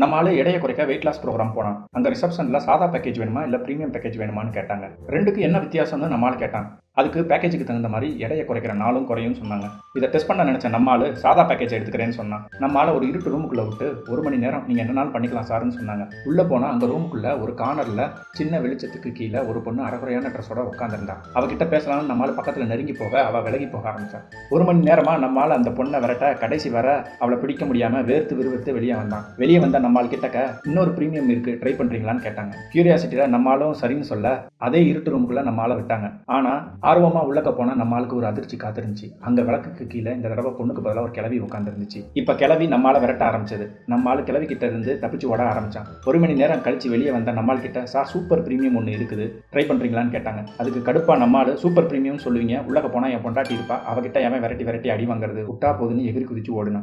நம்ம ஆளு எடையை குறைக்க வெயிட் லாஸ் ப்ரோக்ராம் போனான். அந்த ரிசப்ஷன்ல சாதா பேக்கேஜ் வேணுமா இல்ல ப்ரீமியம் பேக்கேஜ் வேணுமான்னு கேட்டாங்க. ரெண்டுக்கு என்ன வித்தியாசம்னு நம்மளால கேட்டாங்க. அதுக்கு பேக்கேஜுக்கு தகுந்த மாதிரி எடையை குறைக்கிற நாளும் குறையும் சொன்னாங்க. இதை டெஸ்ட் பண்ண நினைச்ச நம்ம சாதா பேக்கேஜ் எடுத்துக்கிறேன்னு சொன்னான். நம்மால் ஒரு இருட்டு ரூமுக்குள்ள விட்டு ஒரு மணி நேரம் நீங்க என்ன நாள் பண்ணிக்கலாம் சார்னு சொன்னாங்க. உள்ள போனா அந்த ரூமுக்குள்ள ஒரு கார்னர்ல சின்ன வெளிச்சத்துக்கு கீழே ஒரு பொண்ணு அறகுறையான ட்ரெஸ்ஸோட உட்காந்துருந்தா அவகிட்ட பேசலாம்னு நம்ம பக்கத்தில் பக்கத்துல நெருங்கி போக அவ விலகி போக ஆரம்பிச்சா. ஒரு மணி நேரமா நம்மால் அந்த பொண்ணை விரட்ட கடைசி வர அவளை பிடிக்க முடியாம வேர்த்து விறுவிறுத்து வெளியே வந்தான். வெளியே வந்த நம்மால் கிட்டக்க இன்னொரு பிரீமியம் இருக்கு ட்ரை பண்றீங்களான்னு கேட்டாங்க. கியூரியாசிட்டியில நம்மளும் சரின்னு சொல்ல அதே இருட்டு ரூமுக்குள்ள நம்ம விட்டாங்க. ஆனா ஆர்வமாக உள்ளக்க போனால் நம்ம ஆளுக்கு ஒரு அதிர்ச்சி காத்திருந்துச்சு. அந்த விளக்குக்கு கீழே இந்த தடவை பொண்ணுக்கு பதிலாக ஒரு கிளவி உட்காந்துருந்துச்சு இப்போ கிளவி நம்மளால் விரட்ட ஆரம்பிச்சது. நம்ம ஆள் கிளவி கிட்ட இருந்து தப்பிச்சு ஓட ஆரம்பிச்சான். ஒரு மணி நேரம் கழிச்சு வெளியே வந்த நம்மால் கிட்ட சார் சூப்பர் ப்ரீமியம் ஒன்று இருக்குது. ட்ரை பண்ணுறீங்களான்னு கேட்டாங்க. அதுக்கு கடுப்பா நம்மால் சூப்பர் ப்ரீமியம் சொல்லுவீங்க. உள்ளக்க போனால் என் பொண்டாட்டி இருப்பா. அவகிட்ட எவன் விரட்டி விரட்டி அடி வாங்குறது? விட்டா போதுன்னு எகிரி குதிச்சு ஓடுனா.